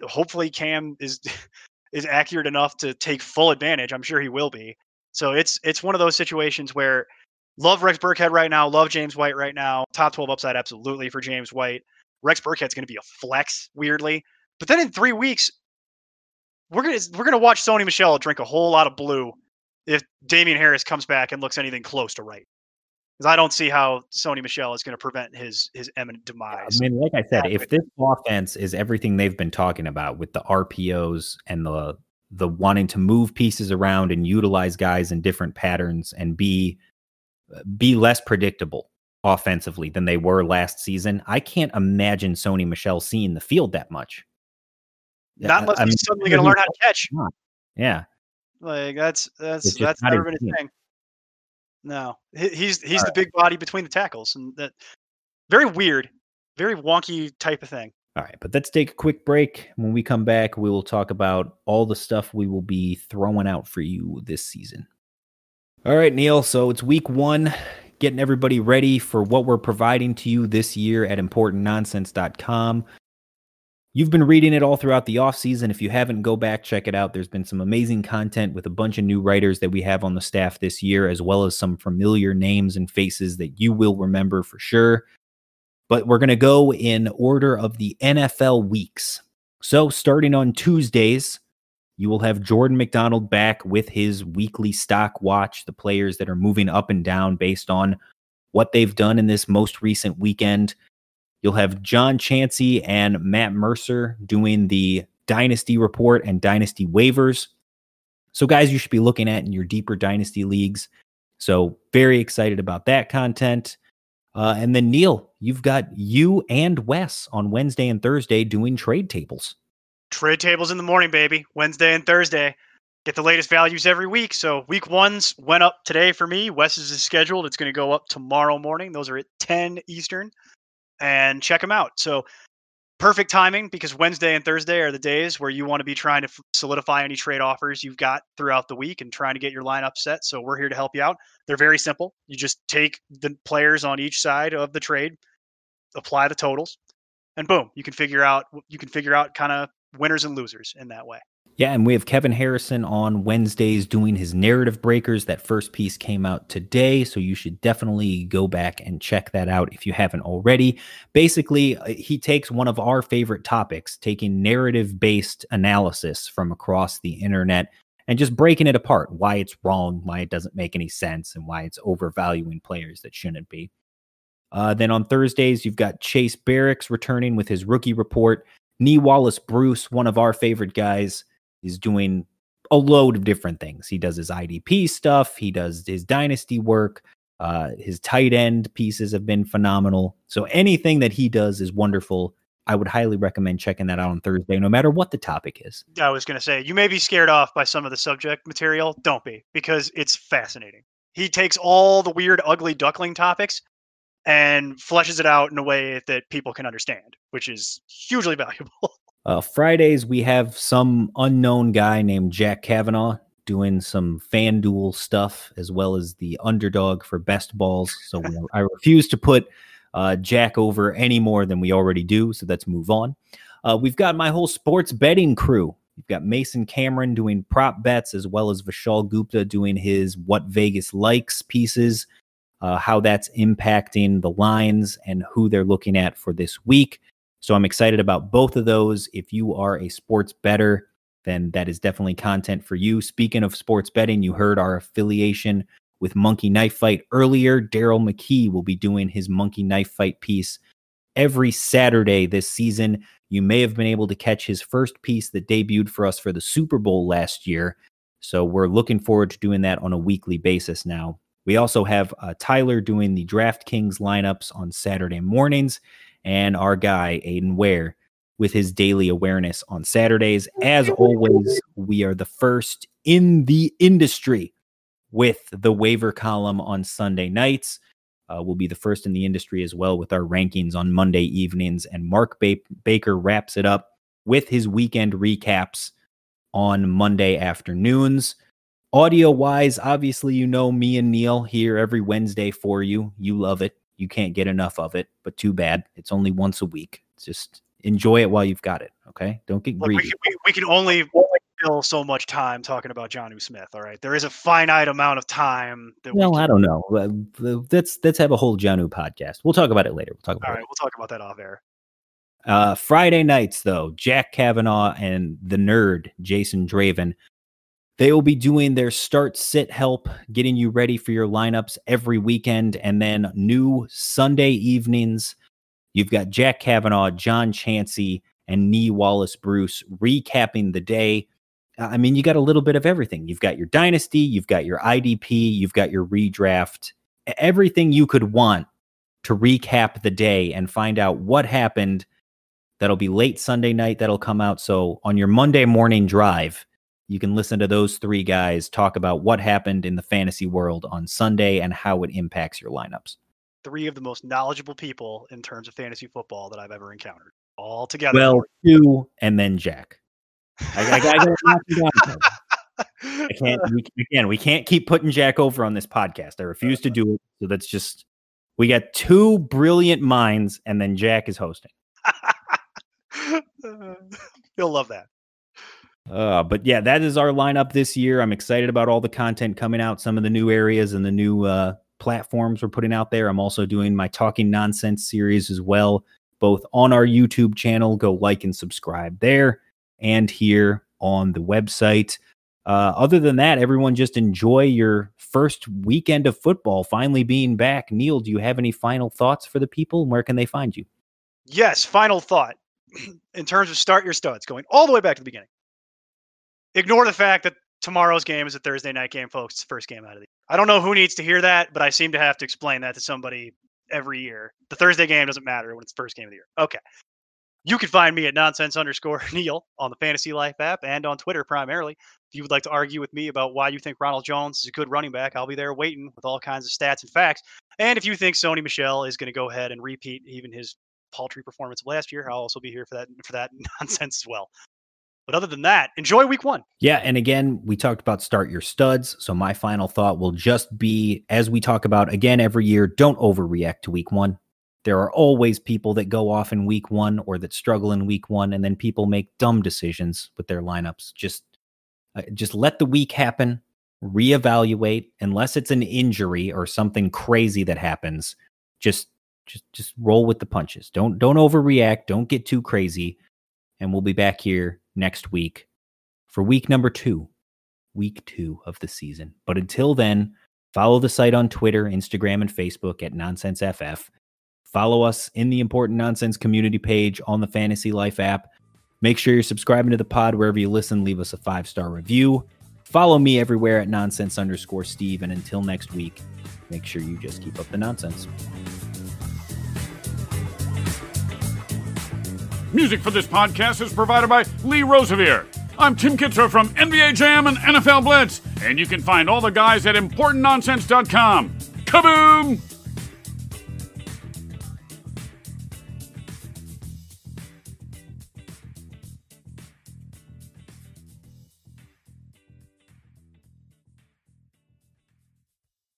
Hopefully, Cam is is accurate enough to take full advantage. I'm sure he will be. So it's it's one of those situations where love Rex Burkhead right now, love James White right now. Top 12 upside absolutely for James White. Rex Burkhead's going to be a flex weirdly. But then in 3 weeks we're going to we're going to watch Sony Michel drink a whole lot of blue if Damien Harris comes back and looks anything close to right because I don't see how Sony Michel is going to prevent his his imminent demise. I mean, like I said, if this offense is everything they've been talking about with the RPOs and the the wanting to move pieces around and utilize guys in different patterns and be uh, be less predictable offensively than they were last season, I can't imagine Sony Michel seeing the field that much. Not unless I he's suddenly going to learn how to catch. Yeah, like that's that's that's never been a thing. No, he's he's the big body between the tackles, and that very weird. very wonky type of thing. All right, but let's take a quick break. When we come back, we will talk about all the stuff we will be throwing out for you this season. All right, Neil. So it's week one, getting everybody ready for what we're providing to you this year at importantnonsense.com. You've been reading it all throughout the offseason. If you haven't, go back, check it out. There's been some amazing content with a bunch of new writers that we have on the staff this year, as well as some familiar names and faces that you will remember for sure. But we're going to go in order of the NFL weeks. So, starting on Tuesdays, you will have Jordan McDonald back with his weekly stock watch, the players that are moving up and down based on what they've done in this most recent weekend. You'll have John Chansey and Matt Mercer doing the Dynasty Report and Dynasty Waivers. So, guys, you should be looking at in your deeper Dynasty leagues. So, very excited about that content. Uh, and then, Neil, you've got you and Wes on Wednesday and Thursday doing trade tables. Trade tables in the morning, baby. Wednesday and Thursday. Get the latest values every week. So week one's went up today for me. Wes's is scheduled. It's going to go up tomorrow morning. Those are at 10 Eastern and check them out. So perfect timing because Wednesday and Thursday are the days where you want to be trying to solidify any trade offers you've got throughout the week and trying to get your lineup set. So we're here to help you out. They're very simple. You just take the players on each side of the trade, apply the totals, and boom, you can figure out you can figure out kind of winners and losers in that way. Yeah, and we have Kevin Harrison on Wednesdays doing his narrative breakers. That first piece came out today, so you should definitely go back and check that out if you haven't already. Basically, uh, he takes one of our favorite topics, taking narrative based analysis from across the internet and just breaking it apart why it's wrong, why it doesn't make any sense, and why it's overvaluing players that shouldn't be. Uh, then on Thursdays, you've got Chase Barracks returning with his rookie report. Nee Wallace Bruce, one of our favorite guys, is doing a load of different things. He does his IDP stuff, he does his dynasty work. Uh, his tight end pieces have been phenomenal. So anything that he does is wonderful. I would highly recommend checking that out on Thursday, no matter what the topic is. I was going to say, you may be scared off by some of the subject material. Don't be, because it's fascinating. He takes all the weird, ugly duckling topics and fleshes it out in a way that people can understand, which is hugely valuable. Uh, Fridays, we have some unknown guy named Jack Kavanaugh doing some FanDuel stuff, as well as the underdog for best balls. So we, I refuse to put uh, Jack over any more than we already do. So let's move on. Uh, we've got my whole sports betting crew. You've got Mason Cameron doing prop bets, as well as Vishal Gupta doing his What Vegas Likes pieces, uh, how that's impacting the lines and who they're looking at for this week. So I'm excited about both of those. If you are a sports better, then that is definitely content for you. Speaking of sports betting, you heard our affiliation with Monkey Knife Fight earlier. Daryl McKee will be doing his Monkey Knife Fight piece every Saturday this season. You may have been able to catch his first piece that debuted for us for the Super Bowl last year. So we're looking forward to doing that on a weekly basis now. We also have uh, Tyler doing the DraftKings lineups on Saturday mornings and our guy, Aiden Ware, with his daily awareness on Saturdays. As always, we are the first in the industry with the waiver column on Sunday nights. Uh, we'll be the first in the industry as well with our rankings on Monday evenings. And Mark ba- Baker wraps it up with his weekend recaps on Monday afternoons. Audio wise, obviously, you know me and Neil here every Wednesday for you. You love it. You can't get enough of it, but too bad. It's only once a week. just enjoy it while you've got it. Okay. Don't get Look, greedy. we, can, we, we can only fill so much time talking about Jonnu Smith. All right. There is a finite amount of time that well, we I don't know. Let's let's have a whole Jonnu podcast. We'll talk about it later. We'll talk about All it. right. We'll talk about that off air. Uh, Friday nights, though, Jack Kavanaugh and the nerd, Jason Draven, they will be doing their start sit help, getting you ready for your lineups every weekend. And then new Sunday evenings, you've got Jack Kavanaugh, John Chansey, and Nee Wallace Bruce recapping the day. I mean, you got a little bit of everything. You've got your dynasty, you've got your IDP, you've got your redraft, everything you could want to recap the day and find out what happened. That'll be late Sunday night. That'll come out. So on your Monday morning drive, you can listen to those three guys talk about what happened in the fantasy world on Sunday and how it impacts your lineups. three of the most knowledgeable people in terms of fantasy football that I've ever encountered. All together. Well, two and then Jack. I, I, I gotta knock you down. I can't. We, again, we can't keep putting Jack over on this podcast. I refuse to do it. So that's just. We got two brilliant minds, and then Jack is hosting. You'll love that. Uh, but yeah, that is our lineup this year. I'm excited about all the content coming out, some of the new areas and the new uh, platforms we're putting out there. I'm also doing my Talking Nonsense series as well, both on our YouTube channel. Go like and subscribe there, and here on the website. Uh, other than that, everyone just enjoy your first weekend of football finally being back. Neil, do you have any final thoughts for the people? Where can they find you? Yes, final thought. In terms of start your studs, going all the way back to the beginning. Ignore the fact that tomorrow's game is a Thursday night game, folks. It's the first game out of the year. I don't know who needs to hear that, but I seem to have to explain that to somebody every year. The Thursday game doesn't matter when it's the first game of the year. Okay. You can find me at nonsense underscore Neil on the Fantasy Life app and on Twitter primarily. If you would like to argue with me about why you think Ronald Jones is a good running back, I'll be there waiting with all kinds of stats and facts. And if you think Sony Michel is going to go ahead and repeat even his paltry performance of last year, I'll also be here for that for that nonsense as well. But other than that, enjoy week one. Yeah. And again, we talked about start your studs. So my final thought will just be as we talk about again every year, don't overreact to week one. There are always people that go off in week one or that struggle in week one, and then people make dumb decisions with their lineups. Just, uh, just let the week happen, reevaluate. Unless it's an injury or something crazy that happens, just, just, just roll with the punches. Don't, don't overreact. Don't get too crazy. And we'll be back here next week for week number two, week two of the season. But until then, follow the site on Twitter, Instagram, and Facebook at NonsenseFF. Follow us in the Important Nonsense community page on the Fantasy Life app. Make sure you're subscribing to the pod wherever you listen. Leave us a five star review. Follow me everywhere at nonsense underscore Steve. And until next week, make sure you just keep up the nonsense. Music for this podcast is provided by Lee Rosevere. I'm Tim Kitzrow from NBA Jam and NFL Blitz, and you can find all the guys at ImportantNonsense.com. Kaboom!